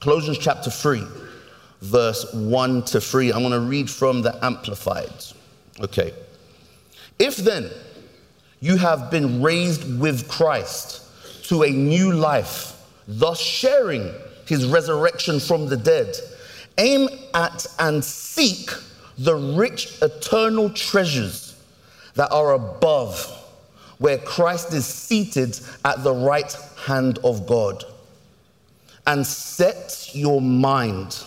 Colossians chapter 3, verse 1 to 3. I'm going to read from the Amplified. Okay. If then you have been raised with Christ to a new life, thus sharing his resurrection from the dead, aim at and seek the rich eternal treasures that are above, where Christ is seated at the right hand of God. And set your mind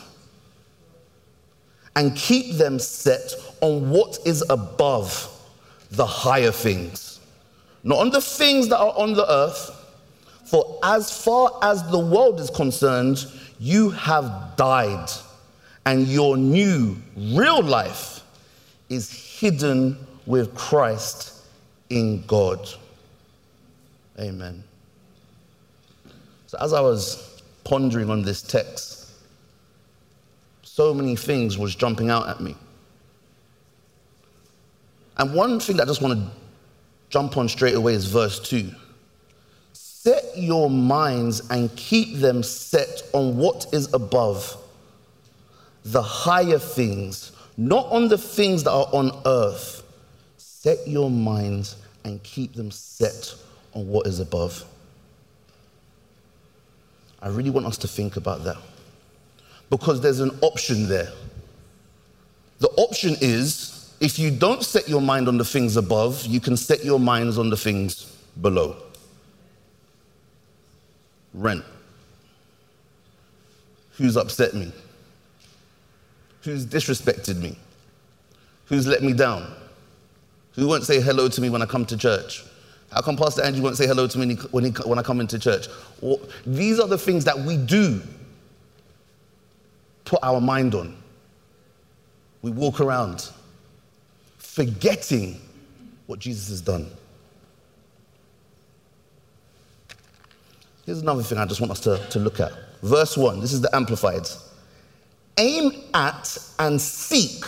and keep them set on what is above the higher things, not on the things that are on the earth. For as far as the world is concerned, you have died, and your new, real life is hidden with Christ in God. Amen. So, as I was pondering on this text, so many things was jumping out at me. And one thing that I just want to jump on straight away is verse 2. Set your minds and keep them set on what is above, the higher things, not on the things that are on earth. Set your minds and keep them set on what is above. I really want us to think about that because there's an option there. The option is if you don't set your mind on the things above, you can set your minds on the things below. Rent. Who's upset me? Who's disrespected me? Who's let me down? Who won't say hello to me when I come to church? How come Pastor Andrew won't say hello to me when, he, when I come into church? These are the things that we do put our mind on. We walk around forgetting what Jesus has done. Here's another thing I just want us to, to look at. Verse 1, this is the Amplified. Aim at and seek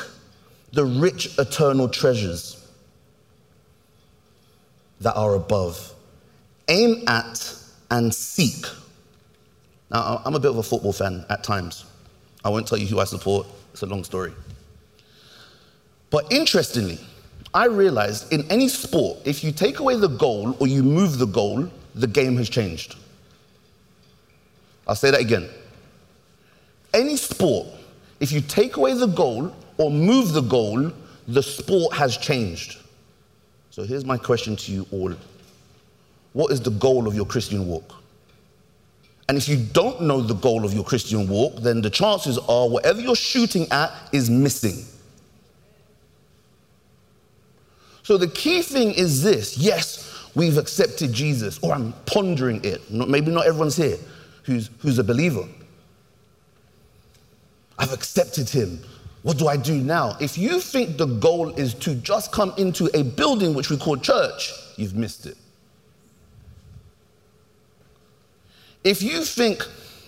the rich eternal treasures that are above. Aim at and seek. Now, I'm a bit of a football fan at times. I won't tell you who I support, it's a long story. But interestingly, I realized in any sport, if you take away the goal or you move the goal, the game has changed. I'll say that again. Any sport, if you take away the goal or move the goal, the sport has changed. So here's my question to you all What is the goal of your Christian walk? And if you don't know the goal of your Christian walk, then the chances are whatever you're shooting at is missing. So the key thing is this yes, we've accepted Jesus, or I'm pondering it. Maybe not everyone's here who's, who's a believer. I've accepted him. What do I do now? If you think the goal is to just come into a building which we call church, you've missed it. If you think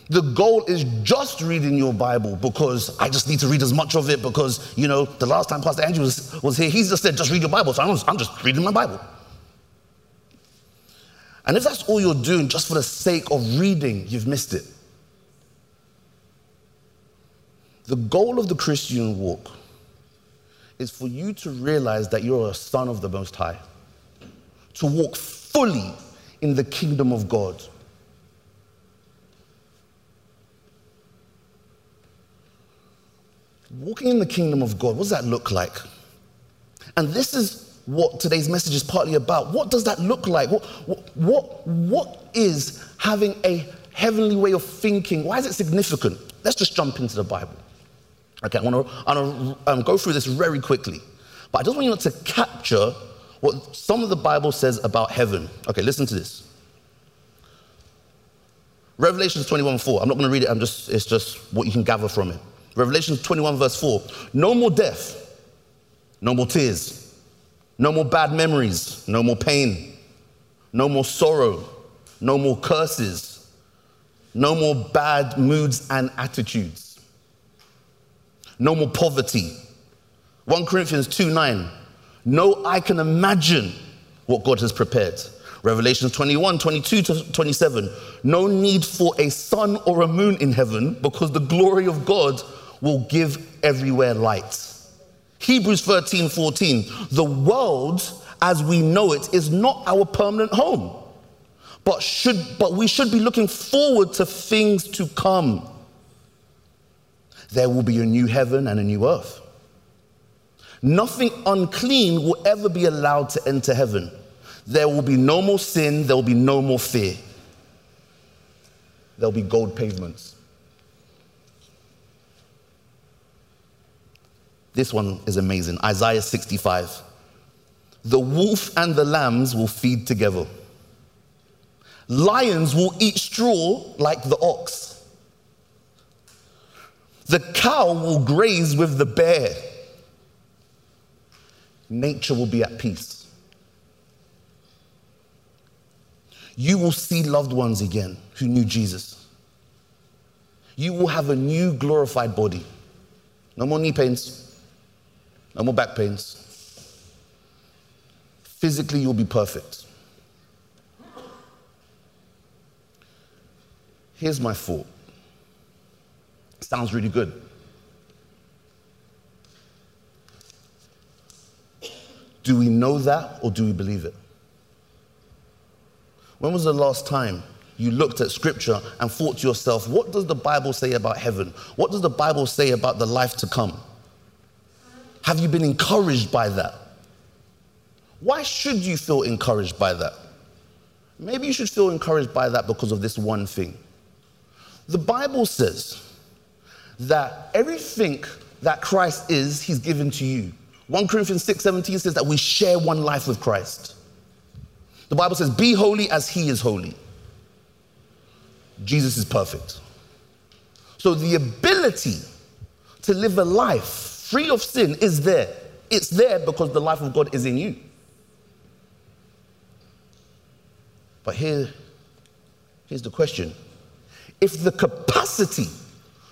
the goal is just reading your Bible because I just need to read as much of it because, you know, the last time Pastor Andrew was, was here, he just said, just read your Bible. So I'm just, I'm just reading my Bible. And if that's all you're doing just for the sake of reading, you've missed it. The goal of the Christian walk is for you to realize that you're a son of the Most High, to walk fully in the kingdom of God Walking in the kingdom of God, what does that look like? And this is what today's message is partly about. What does that look like? What, what, what, is having a heavenly way of thinking? Why is it significant? Let's just jump into the Bible. Okay, I want to um, go through this very quickly. But I just want you to capture what some of the Bible says about heaven. Okay, listen to this. Revelations 21 4. I'm not going to read it, I'm just, it's just what you can gather from it. Revelation 21, verse 4. No more death, no more tears, no more bad memories, no more pain, no more sorrow, no more curses, no more bad moods and attitudes, no more poverty. 1 Corinthians 2 9. No, I can imagine what God has prepared. Revelation 21, 22 to 27. No need for a sun or a moon in heaven because the glory of God will give everywhere light. Hebrews 13, 14. The world as we know it is not our permanent home, but, should, but we should be looking forward to things to come. There will be a new heaven and a new earth. Nothing unclean will ever be allowed to enter heaven. There will be no more sin, there will be no more fear. There'll be gold pavements. This one is amazing Isaiah 65. The wolf and the lambs will feed together. Lions will eat straw like the ox. The cow will graze with the bear. Nature will be at peace. you will see loved ones again who knew Jesus. You will have a new glorified body. No more knee pains, no more back pains. Physically, you'll be perfect. Here's my thought. Sounds really good. Do we know that or do we believe it? When was the last time you looked at scripture and thought to yourself, what does the Bible say about heaven? What does the Bible say about the life to come? Have you been encouraged by that? Why should you feel encouraged by that? Maybe you should feel encouraged by that because of this one thing. The Bible says that everything that Christ is, he's given to you. 1 Corinthians 6 17 says that we share one life with Christ. The Bible says, Be holy as he is holy. Jesus is perfect. So the ability to live a life free of sin is there. It's there because the life of God is in you. But here, here's the question if the capacity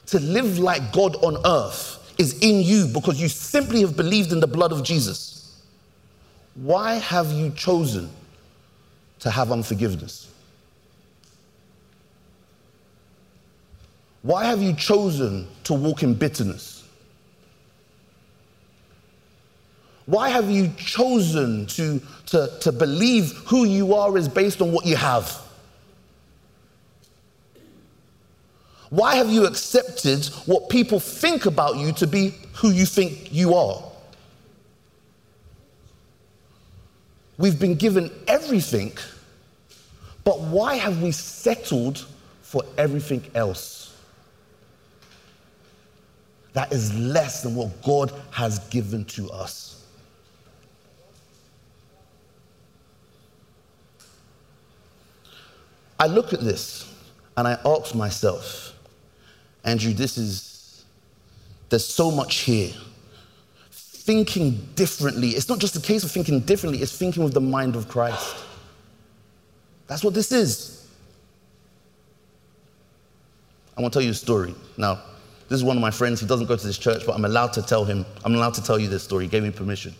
to live like God on earth is in you because you simply have believed in the blood of Jesus, why have you chosen to have unforgiveness? Why have you chosen to walk in bitterness? Why have you chosen to, to, to believe who you are is based on what you have? Why have you accepted what people think about you to be who you think you are? We've been given everything but why have we settled for everything else? That is less than what God has given to us. I look at this and I ask myself, Andrew, this is, there's so much here. Thinking differently, it's not just a case of thinking differently, it's thinking with the mind of Christ. That's what this is. I want to tell you a story. Now, this is one of my friends. He doesn't go to this church, but I'm allowed to tell him, I'm allowed to tell you this story. He gave me permission.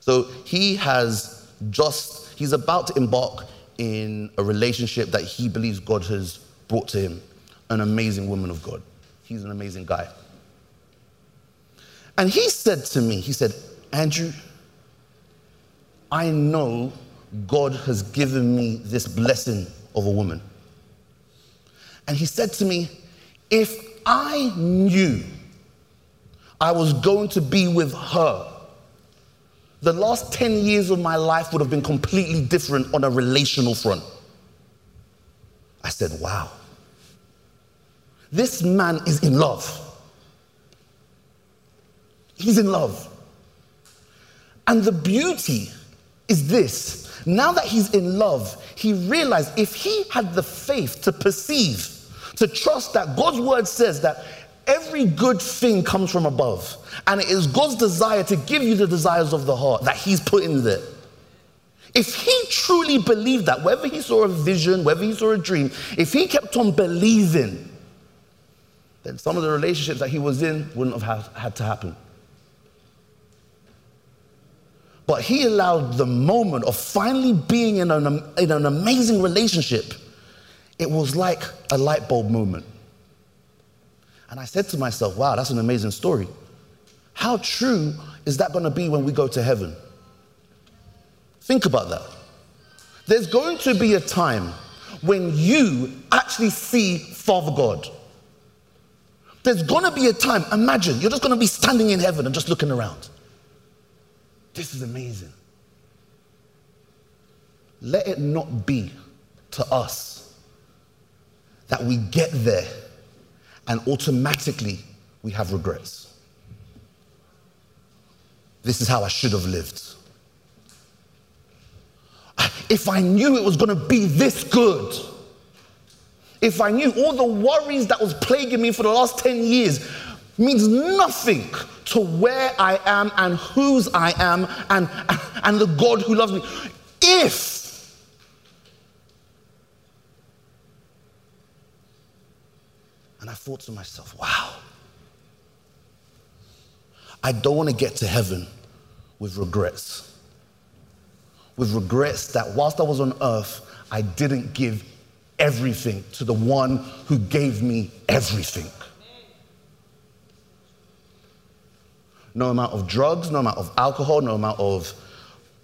So he has just, he's about to embark in a relationship that he believes God has brought to him. An amazing woman of God. He's an amazing guy. And he said to me, he said, Andrew, I know God has given me this blessing of a woman. And he said to me, If I knew I was going to be with her, the last 10 years of my life would have been completely different on a relational front. I said, Wow. This man is in love. He's in love. And the beauty is this now that he's in love, he realized if he had the faith to perceive, to trust that God's word says that every good thing comes from above, and it is God's desire to give you the desires of the heart that he's put in there. If he truly believed that, whether he saw a vision, whether he saw a dream, if he kept on believing, then some of the relationships that he was in wouldn't have had to happen. But he allowed the moment of finally being in an, in an amazing relationship. It was like a light bulb moment. And I said to myself, wow, that's an amazing story. How true is that going to be when we go to heaven? Think about that. There's going to be a time when you actually see Father God. There's going to be a time, imagine, you're just going to be standing in heaven and just looking around. This is amazing. Let it not be to us that we get there and automatically we have regrets. This is how I should have lived. If I knew it was going to be this good, if I knew all the worries that was plaguing me for the last 10 years means nothing to where I am and whose I am and, and the God who loves me. If And I thought to myself, wow, I don't want to get to heaven with regrets. With regrets that whilst I was on earth, I didn't give everything to the one who gave me everything. No amount of drugs, no amount of alcohol, no amount of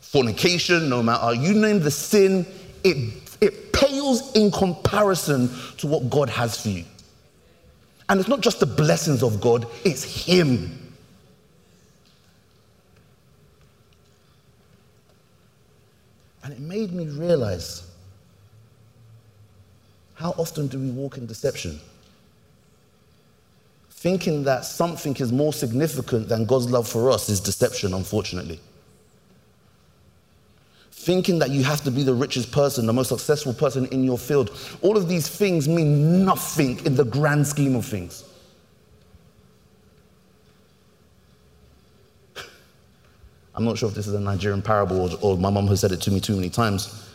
fornication, no matter uh, you name the sin, it, it pales in comparison to what God has for you. And it's not just the blessings of God, it's Him. And it made me realize how often do we walk in deception? Thinking that something is more significant than God's love for us is deception, unfortunately. Thinking that you have to be the richest person, the most successful person in your field, all of these things mean nothing in the grand scheme of things. I'm not sure if this is a Nigerian parable or, or my mom has said it to me too many times.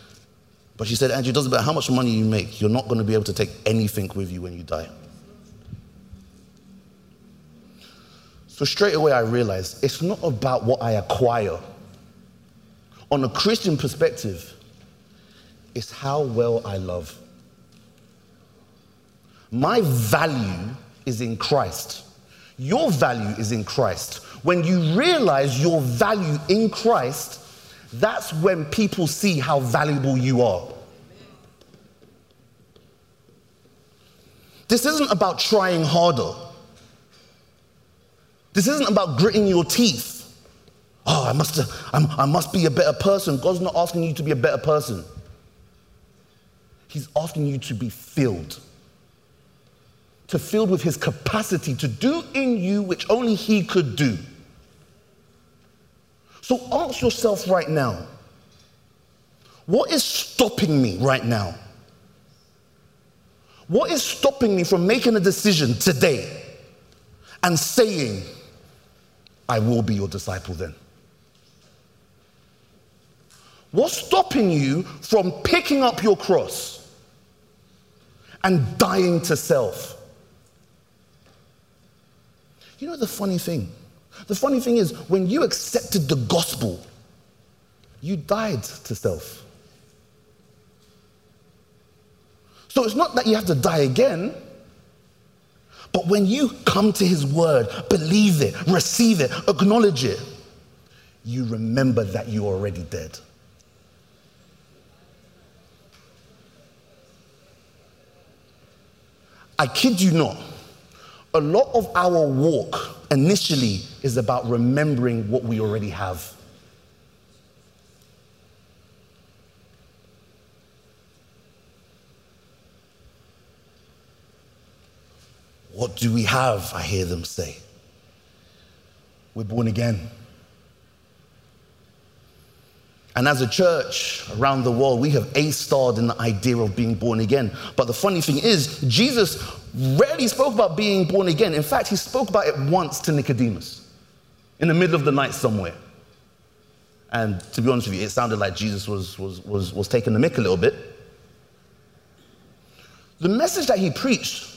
But she said, Andrew, it doesn't matter how much money you make, you're not going to be able to take anything with you when you die. So straight away, I realized it's not about what I acquire. On a Christian perspective, it's how well I love. My value is in Christ. Your value is in Christ. When you realize your value in Christ, that's when people see how valuable you are. This isn't about trying harder. This isn't about gritting your teeth. Oh, I must, I must be a better person. God's not asking you to be a better person. He's asking you to be filled. To filled with his capacity to do in you which only he could do. So ask yourself right now what is stopping me right now? What is stopping me from making a decision today and saying, I will be your disciple then? What's stopping you from picking up your cross and dying to self? You know the funny thing? The funny thing is, when you accepted the gospel, you died to self. So it's not that you have to die again. But when you come to his word, believe it, receive it, acknowledge it, you remember that you're already dead. I kid you not, a lot of our walk initially is about remembering what we already have. What do we have? I hear them say. We're born again. And as a church around the world, we have A starred in the idea of being born again. But the funny thing is, Jesus rarely spoke about being born again. In fact, he spoke about it once to Nicodemus in the middle of the night somewhere. And to be honest with you, it sounded like Jesus was, was, was, was taking the mick a little bit. The message that he preached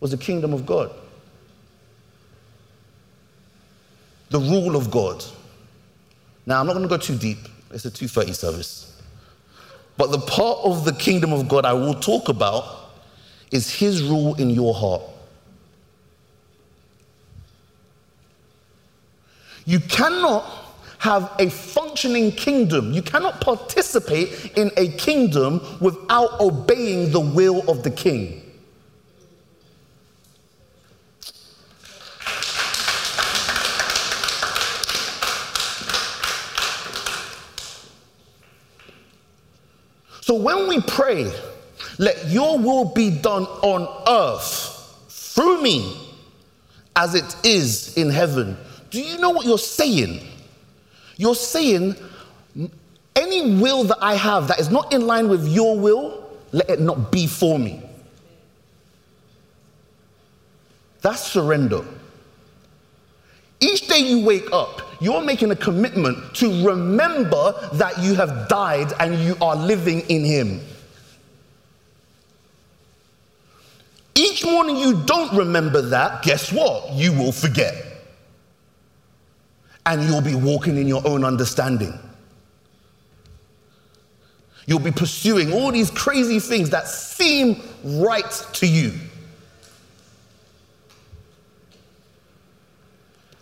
was the kingdom of God, the rule of God, Now, I'm not going to go too deep. It's a 2:30 service. But the part of the kingdom of God I will talk about is his rule in your heart. You cannot have a functioning kingdom. You cannot participate in a kingdom without obeying the will of the king. When we pray, let your will be done on earth through me as it is in heaven. Do you know what you're saying? You're saying, any will that I have that is not in line with your will, let it not be for me. That's surrender. Each day you wake up, you're making a commitment to remember that you have died and you are living in Him. Each morning you don't remember that, guess what? You will forget. And you'll be walking in your own understanding. You'll be pursuing all these crazy things that seem right to you.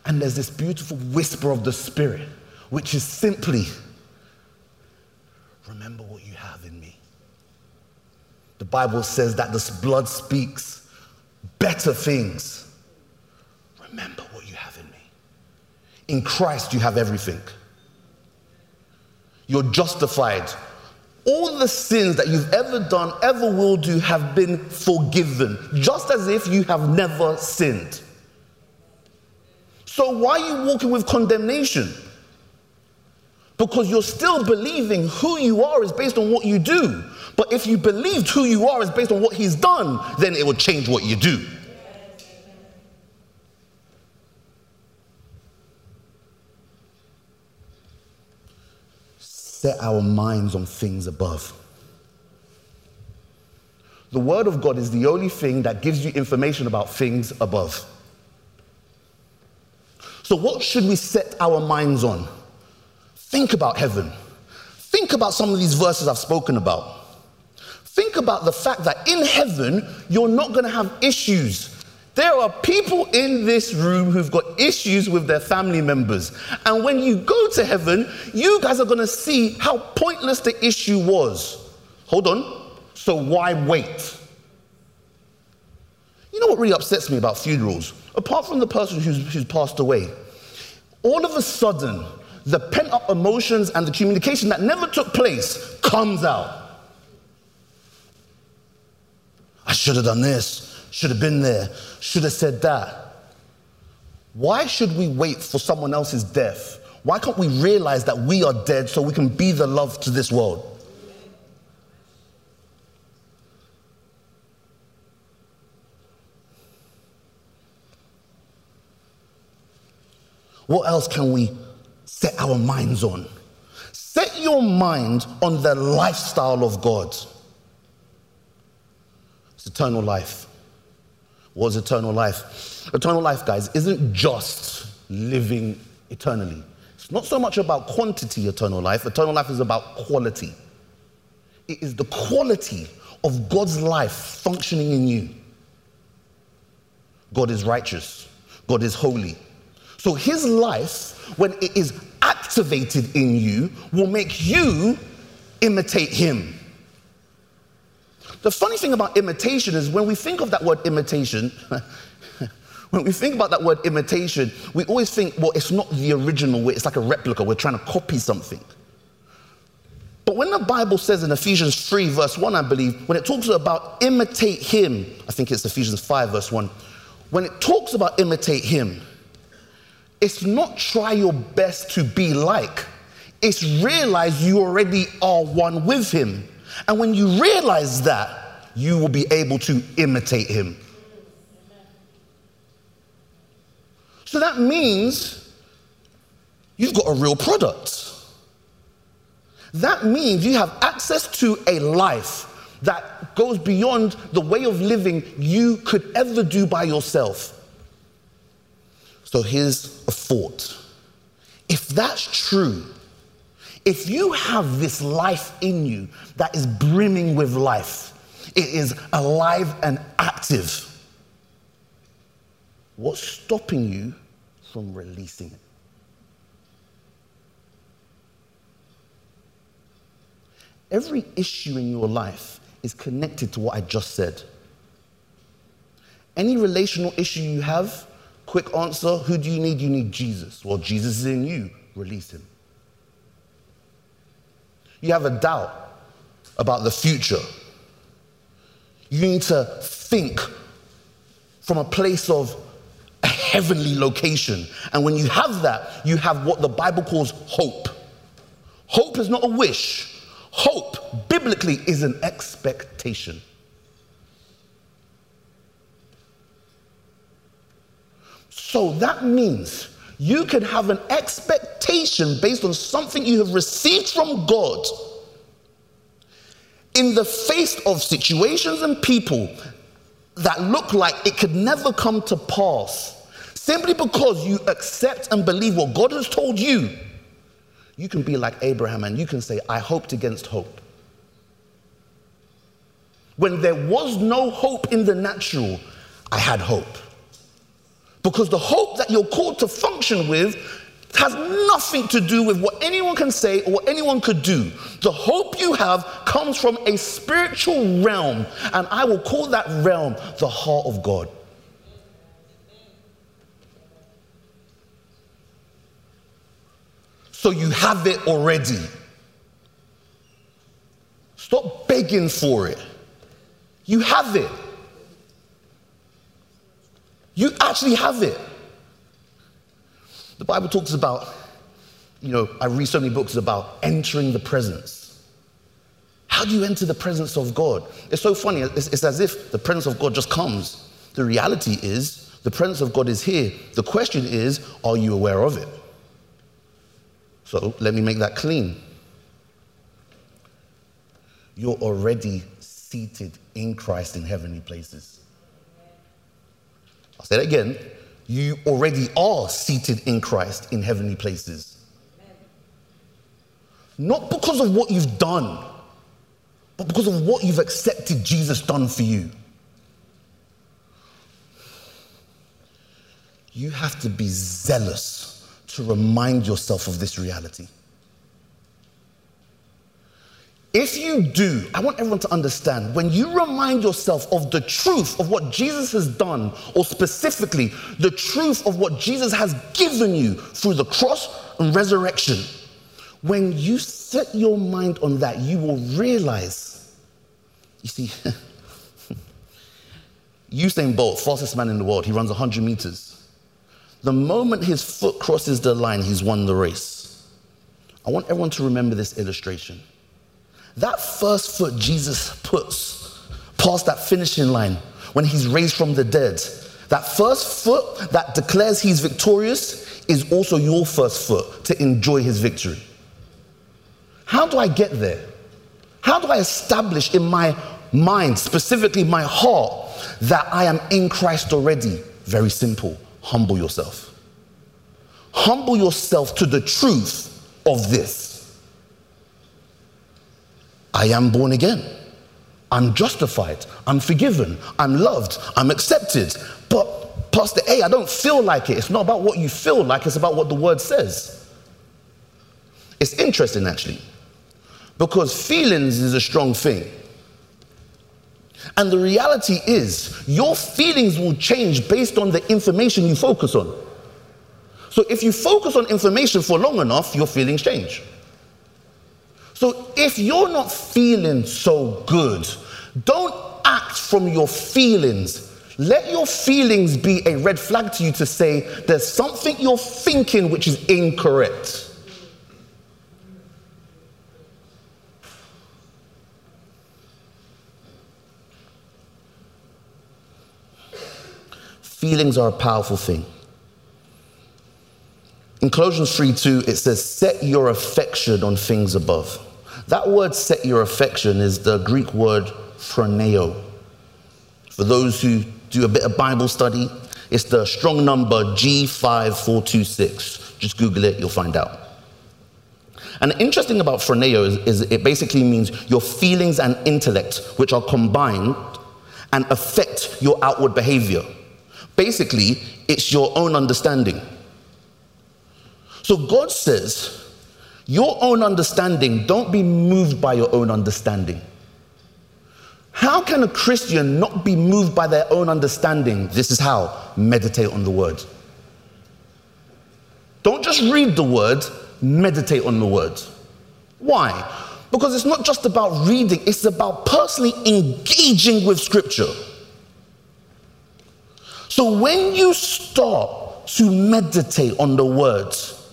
And there's this beautiful whisper of the Spirit, which is simply remember what you have in me. The Bible says that this blood speaks better things. Remember what you have in me. In Christ, you have everything. You're justified. All the sins that you've ever done, ever will do, have been forgiven, just as if you have never sinned. So why are you walking with condemnation? Because you're still believing who you are is based on what you do. But if you believed who you are is based on what he's done, then it will change what you do. Set our minds on things above. The Word of God is the only thing that gives you information about things above. So, what should we set our minds on? Think about heaven. Think about some of these verses I've spoken about. Think about the fact that in heaven, you're not going to have issues. There are people in this room who've got issues with their family members. And when you go to heaven, you guys are going to see how pointless the issue was. Hold on. So, why wait? You know what really upsets me about funerals? Apart from the person who's, who's passed away, all of a sudden, the pent up emotions and the communication that never took place comes out. I should have done this, should have been there, should have said that. Why should we wait for someone else's death? Why can't we realize that we are dead so we can be the love to this world? What else can we set our minds on? Set your mind on the lifestyle of God. It's eternal life. What is eternal life? Eternal life, guys, isn't just living eternally. It's not so much about quantity, eternal life. Eternal life is about quality. It is the quality of God's life functioning in you. God is righteous, God is holy, so his life, when it is activated in you, will make you imitate him. The funny thing about imitation is when we think of that word imitation, when we think about that word imitation, we always think, well, it's not the original way, it's like a replica. We're trying to copy something. But when the Bible says in Ephesians 3, verse 1, I believe, when it talks about imitate him, I think it's Ephesians 5, verse 1, when it talks about imitate him, it's not try your best to be like, it's realize you already are one with him. And when you realize that, you will be able to imitate him. So that means you've got a real product. That means you have access to a life that goes beyond the way of living you could ever do by yourself. So here's a thought If that's true, if you have this life in you that is brimming with life, it is alive and active, what's stopping you from releasing it? Every issue in your life is connected to what I just said. Any relational issue you have, quick answer who do you need? You need Jesus. Well, Jesus is in you, release him. You have a doubt about the future. You need to think from a place of a heavenly location. And when you have that, you have what the Bible calls hope. Hope is not a wish, Hope, biblically, is an expectation. So that means you can have an expectation based on something you have received from God in the face of situations and people that look like it could never come to pass simply because you accept and believe what God has told you you can be like Abraham and you can say, I hoped against hope. When there was no hope in the natural, I had hope. Because the hope that you're called to function with has nothing to do with what anyone can say or what anyone could do. The hope you have comes from a spiritual realm, and I will call that realm the heart of God. So you have it already. Stop begging for it. You have it. You actually have it. The Bible talks about, you know, I read so many books about entering the presence. How do you enter the presence of God? It's so funny. It's, it's as if the presence of God just comes. The reality is, the presence of God is here. The question is, are you aware of it? So let me make that clean. You're already seated in Christ in heavenly places. Say that again. You already are seated in Christ in heavenly places. Not because of what you've done, but because of what you've accepted Jesus done for you. You have to be zealous to remind yourself of this reality. If you do, I want everyone to understand when you remind yourself of the truth of what Jesus has done, or specifically the truth of what Jesus has given you through the cross and resurrection, when you set your mind on that, you will realize, you see, Usain Bolt, fastest man in the world, he runs 100 meters. The moment his foot crosses the line, he's won the race. I want everyone to remember this illustration. That first foot Jesus puts past that finishing line when he's raised from the dead, that first foot that declares he's victorious is also your first foot to enjoy his victory. How do I get there? How do I establish in my mind, specifically my heart, that I am in Christ already? Very simple humble yourself. Humble yourself to the truth of this. I am born again. I'm justified. I'm forgiven. I'm loved. I'm accepted. But, Pastor A, I don't feel like it. It's not about what you feel like, it's about what the word says. It's interesting, actually, because feelings is a strong thing. And the reality is, your feelings will change based on the information you focus on. So if you focus on information for long enough, your feelings change. So if you're not feeling so good, don't act from your feelings. Let your feelings be a red flag to you to say there's something you're thinking which is incorrect. Feelings are a powerful thing. In Colossians 3 2, it says, Set your affection on things above. That word, set your affection, is the Greek word phroneo. For those who do a bit of Bible study, it's the strong number G5426. Just Google it, you'll find out. And interesting about phroneo is, is it basically means your feelings and intellect, which are combined and affect your outward behavior. Basically, it's your own understanding. So God says, your own understanding, don't be moved by your own understanding. How can a Christian not be moved by their own understanding? This is how meditate on the word. Don't just read the word, meditate on the word. Why? Because it's not just about reading, it's about personally engaging with scripture. So when you start to meditate on the words,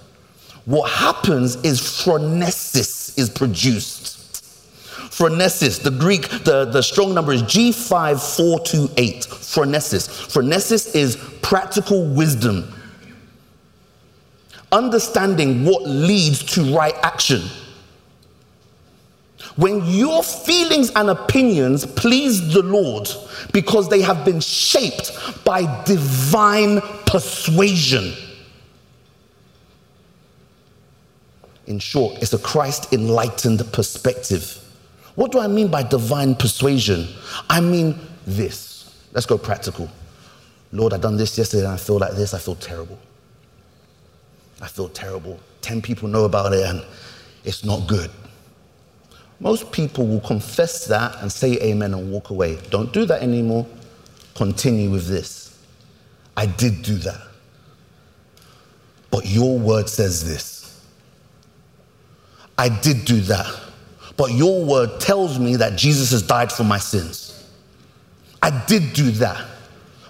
what happens is phronesis is produced. Phronesis, the Greek, the, the strong number is G5428. Phronesis. Phronesis is practical wisdom understanding what leads to right action. When your feelings and opinions please the Lord because they have been shaped by divine persuasion. In short, it's a Christ enlightened perspective. What do I mean by divine persuasion? I mean this. Let's go practical. Lord, I done this yesterday and I feel like this, I feel terrible. I feel terrible. 10 people know about it and it's not good. Most people will confess that and say amen and walk away. Don't do that anymore. Continue with this. I did do that. But your word says this. I did do that. But your word tells me that Jesus has died for my sins. I did do that.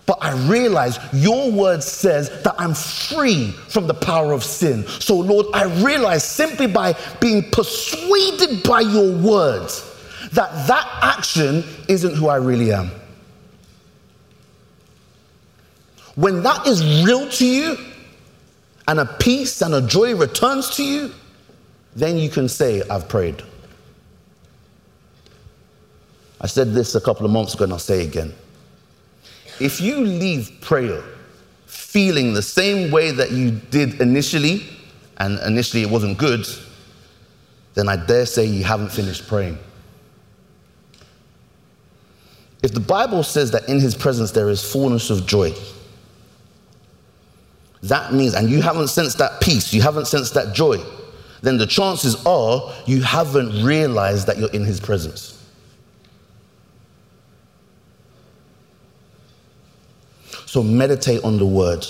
But I realize your word says that I'm free from the power of sin. So, Lord, I realize simply by being persuaded by your words that that action isn't who I really am. When that is real to you and a peace and a joy returns to you, then you can say, I've prayed. I said this a couple of months ago and I'll say again. If you leave prayer feeling the same way that you did initially, and initially it wasn't good, then I dare say you haven't finished praying. If the Bible says that in his presence there is fullness of joy, that means, and you haven't sensed that peace, you haven't sensed that joy, then the chances are you haven't realized that you're in his presence. So meditate on the word.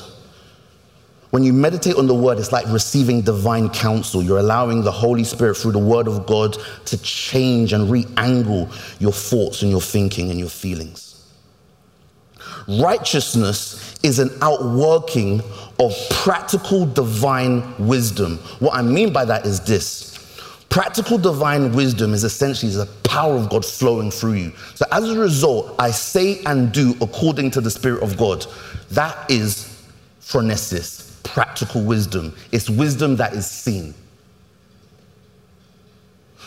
When you meditate on the word, it's like receiving divine counsel. You're allowing the Holy Spirit through the word of God to change and re angle your thoughts and your thinking and your feelings. Righteousness is an outworking of practical divine wisdom. What I mean by that is this Practical divine wisdom is essentially the power of God flowing through you. So as a result, I say and do according to the Spirit of God. That is phronesis, practical wisdom. It's wisdom that is seen.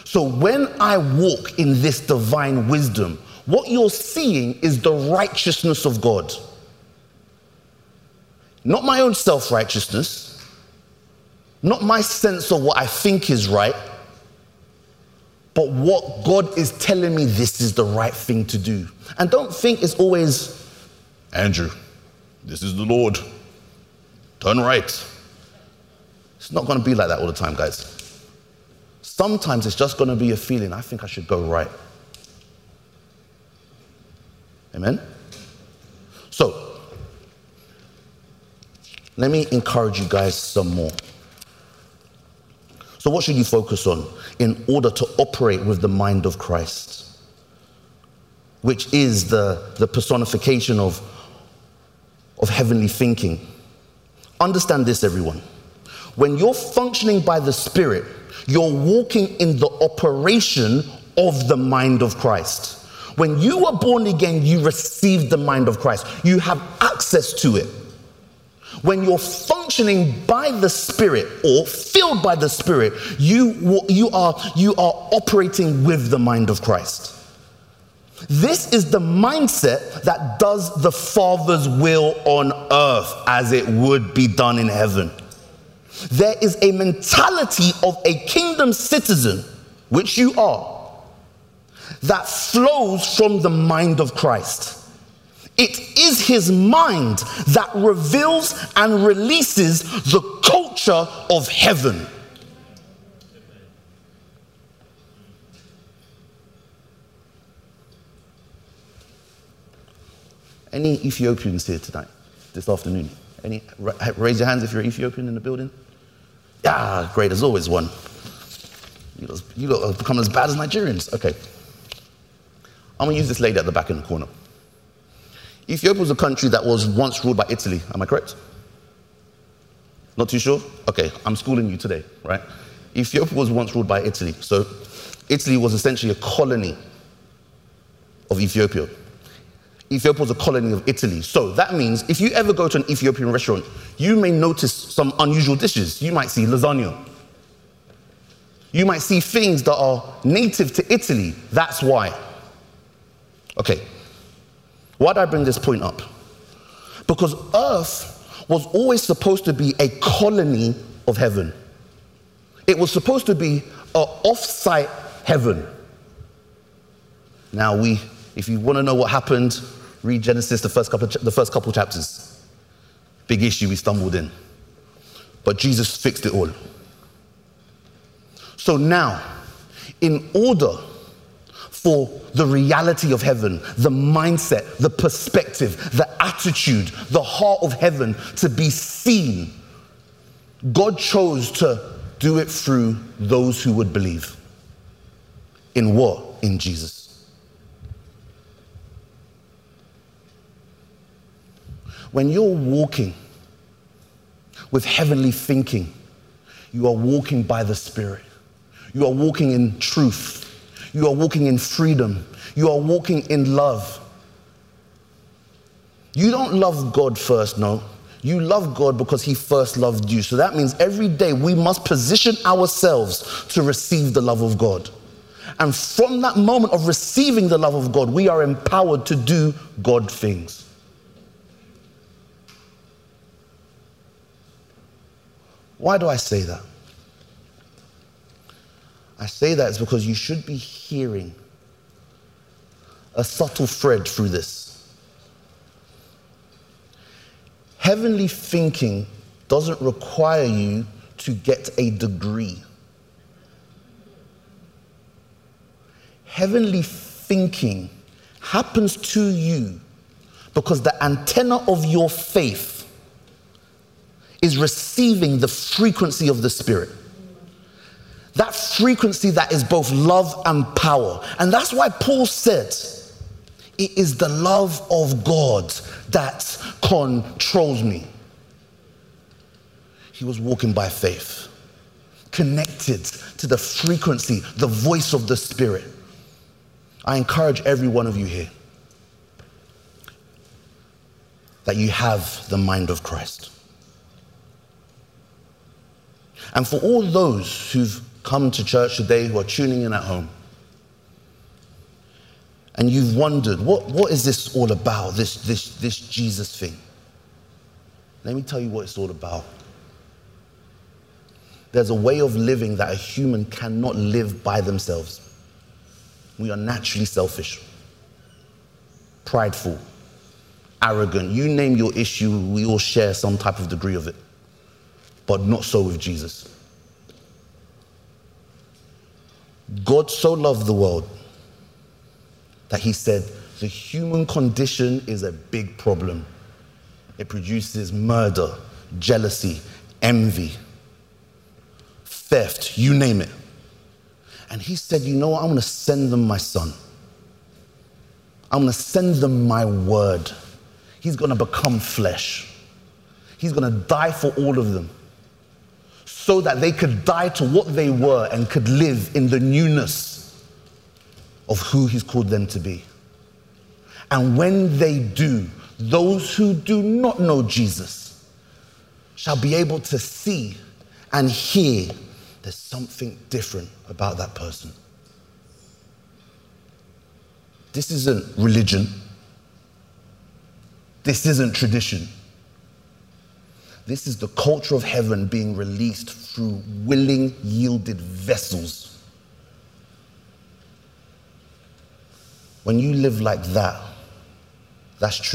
So when I walk in this divine wisdom, what you're seeing is the righteousness of God. Not my own self righteousness, not my sense of what I think is right but what God is telling me this is the right thing to do. And don't think it's always, Andrew, this is the Lord. Turn right. It's not going to be like that all the time, guys. Sometimes it's just going to be a feeling, I think I should go right. Amen? So, let me encourage you guys some more. So, what should you focus on in order to operate with the mind of Christ, which is the, the personification of, of heavenly thinking? Understand this, everyone. When you're functioning by the Spirit, you're walking in the operation of the mind of Christ. When you were born again, you received the mind of Christ, you have access to it. When you're functioning by the Spirit or filled by the Spirit, you, you, are, you are operating with the mind of Christ. This is the mindset that does the Father's will on earth as it would be done in heaven. there is a mentality of a kingdom citizen, which you are, that flows from the mind of Christ. It is his mind that reveals and releases the culture of heaven. Any Ethiopians here tonight, this afternoon? Any? Raise your hands if you're Ethiopian in the building. Yeah, great. There's always one. You lot, you lot have become as bad as Nigerians. Okay. I'm gonna use this lady at the back in the corner. Ethiopia was a country that was once ruled by Italy. Am I correct? Not too sure? Okay, I'm schooling you today, right? Ethiopia was once ruled by Italy. So Italy was essentially a colony of Ethiopia. Ethiopia was a colony of Italy. So that means if you ever go to an Ethiopian restaurant, you may notice some unusual dishes. You might see lasagna. You might see things that are native to Italy. That's why. Okay. Why did I bring this point up? Because earth was always supposed to be a colony of heaven. It was supposed to be an off-site heaven. Now we, if you want to know what happened Read Genesis, the first couple, the first couple chapters. Big issue we stumbled in. But Jesus fixed it all. So now, in order for the reality of heaven, the mindset, the perspective, the attitude, the heart of heaven to be seen, God chose to do it through those who would believe. In what? In Jesus. When you're walking with heavenly thinking, you are walking by the Spirit. You are walking in truth. You are walking in freedom. You are walking in love. You don't love God first, no. You love God because He first loved you. So that means every day we must position ourselves to receive the love of God. And from that moment of receiving the love of God, we are empowered to do God things. Why do I say that? I say that is because you should be hearing a subtle thread through this. Heavenly thinking doesn't require you to get a degree. Heavenly thinking happens to you because the antenna of your faith is receiving the frequency of the Spirit. Frequency that is both love and power. And that's why Paul said, It is the love of God that controls me. He was walking by faith, connected to the frequency, the voice of the Spirit. I encourage every one of you here that you have the mind of Christ. And for all those who've come to church today who are tuning in at home, and you've wondered, what, what is this all about, this, this, this Jesus thing? Let me tell you what it's all about. There's a way of living that a human cannot live by themselves. We are naturally selfish, prideful, arrogant. You name your issue, we all share some type of degree of it but not so with Jesus. God so loved the world that he said, the human condition is a big problem. It produces murder, jealousy, envy, theft, you name it. And he said, You know what? I'm going to send them my son. I'm going to send them my word. He's going to become flesh. He's going to die for all of them so that they could die to what they were and could live in the newness of who He's called them to be. And when they do, those who do not know Jesus shall be able to see and hear there's something different about that person. This isn't religion. This isn't tradition. This is the culture of heaven being released through willing, yielded vessels. When you live like that, that's true.